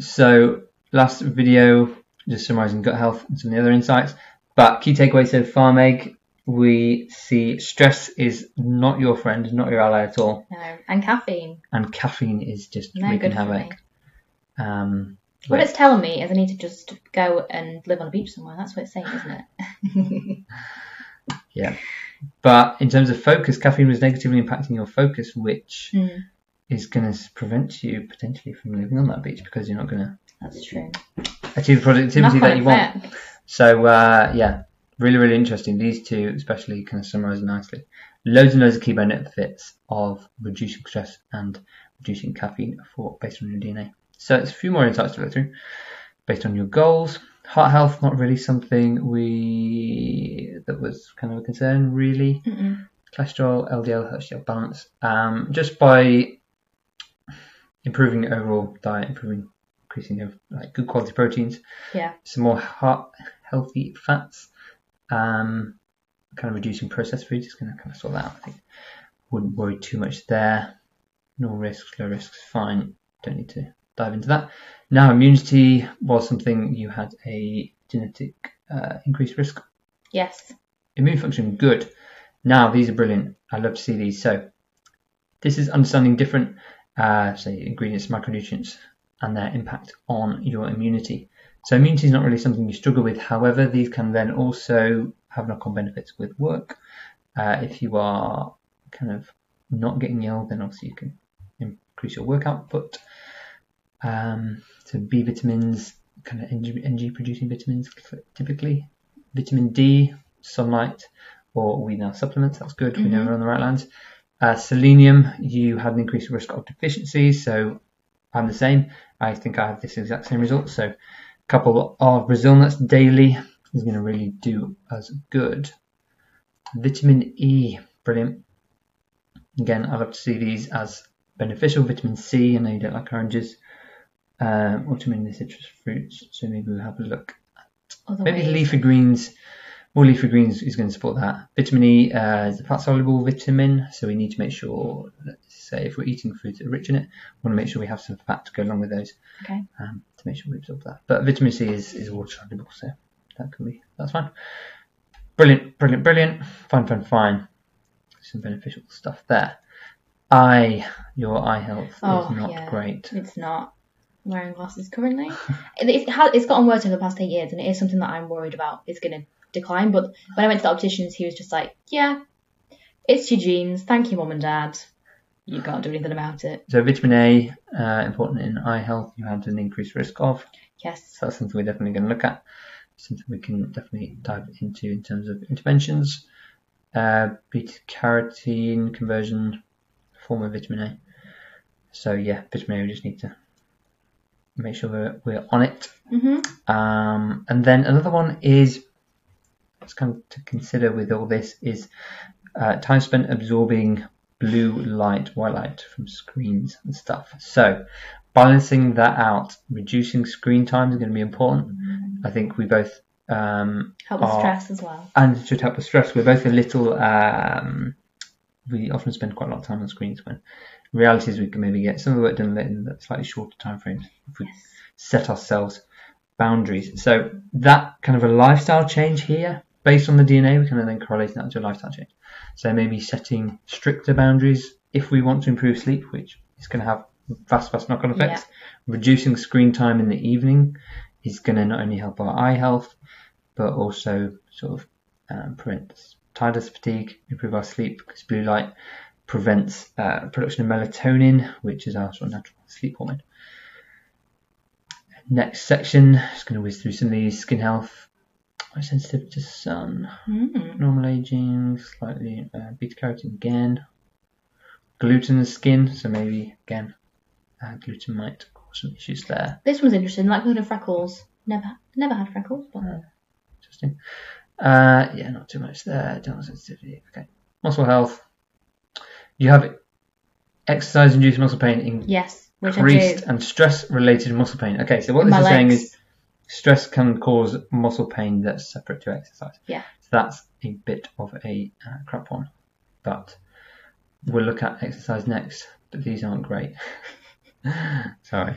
So last video, just summarising gut health and some of the other insights. But key takeaway so far, Meg, we see stress is not your friend, not your ally at all, No, and caffeine. and caffeine is just No wreaking good for me. havoc. Um, What but- it's telling me is I need to just go and live on a beach somewhere. That's what it's saying, isn't it? Yeah. But in terms of focus, caffeine was negatively impacting your focus, which Mm, is going to prevent you potentially from living on that beach because you're not going to that's true. achieve the productivity that you want. So uh, yeah, really, really interesting. These two especially kind of summarise nicely. Loads and loads of key benefits of reducing stress and reducing caffeine for based on your DNA. So it's a few more insights to go through based on your goals. Heart health, not really something we that was kind of a concern really. Mm-mm. Cholesterol, LDL, HDL balance. Um, just by improving your overall diet, improving, increasing your like good quality proteins, Yeah. some more heart healthy fats, um, kind of reducing processed foods is going to kind of sort that out. I think wouldn't worry too much there. No risks, low risks, fine. Don't need to dive into that. Now, immunity was something you had a genetic uh, increased risk. Yes. Immune function, good. Now, these are brilliant. I love to see these. So, this is understanding different, uh, say, ingredients, micronutrients, and their impact on your immunity. So, immunity is not really something you struggle with. However, these can then also have knock-on benefits with work. Uh, if you are kind of not getting ill, then obviously you can increase your work output. Um, so, B vitamins, kind of NG producing vitamins, typically. Vitamin D, sunlight, or we now supplements. That's good. We know Mhm. we're on the right lines. Uh, selenium, you have an increased risk of deficiency. So I'm the same. I think I have this exact same result. So a couple of Brazil nuts daily is going to really do us good. Vitamin E, brilliant. Again, I love to see these as beneficial. Vitamin C, I know you don't like oranges. Um, the citrus fruits. So maybe we'll have a look at Other Maybe leafy greens, more leafy greens is going to support that. Vitamin E uh, is a fat soluble vitamin, so we need to make sure, let's say, if we're eating foods that are rich in it, we want to make sure we have some fat to go along with those Okay. um, to make sure we absorb that. But vitamin C is, is water soluble, so that can be, that's fine. Brilliant, brilliant, brilliant. Fine, fine, fine. Some beneficial stuff there. Eye, your eye health Oh, is not yeah. great. It's not wearing glasses currently. it, has, it's gotten worse over the past eight years, and it is something that I'm worried about. It's going to decline. But when I went to the opticians, he was just like, "Yeah, it's your genes. Thank you, mum and dad. You can't do anything about it." So vitamin A, uh, important in eye health, you have an increased risk of. Yes. So that's something we're definitely going to look at. Something we can definitely dive into in terms of interventions. Uh, beta carotene conversion, form of vitamin A. So yeah, vitamin A. We just need to make sure we're, we're on it. Mhm. Um, and then another one is what's kind of to consider with all this is uh, time spent absorbing blue light, white light from screens and stuff. So balancing that out, reducing screen time is going to be important. I think we both um, Help with are- stress as well. and it should help with stress. We're both a little. Um, we often spend quite a lot of time on screens when reality is we can maybe get some of the work done in slightly shorter time frames if we Yes. set ourselves boundaries. So that kind of a lifestyle change here, based on the DNA, we can then correlate that to a lifestyle change. So maybe setting stricter boundaries if we want to improve sleep, which is going to have fast, fast knock-on effects. Reducing screen time in the evening is going to not only help our eye health, but also sort of um, prevent tiredness, fatigue, improve our sleep because blue light prevents uh, production of melatonin, which is our sort of natural sleep hormone. Next section, just going to whiz through some of these skin health. Sensitive to sun, Mm. normal aging, slightly uh, beta carotene again, gluten in the skin, so maybe again uh, gluten might cause some issues there. This one's interesting. Likelihood of freckles. Never, never had freckles, but Interesting. Uh, yeah, not too much there. Dental sensitivity. Okay. Muscle health. You have exercise-induced muscle pain, yes, which increased and stress-related muscle pain. Okay, so what In this my is saying legs. is stress can cause muscle pain that's separate to exercise. Yeah. So that's a bit of a uh, crap one. But we'll look at exercise next. But these aren't great. Sorry.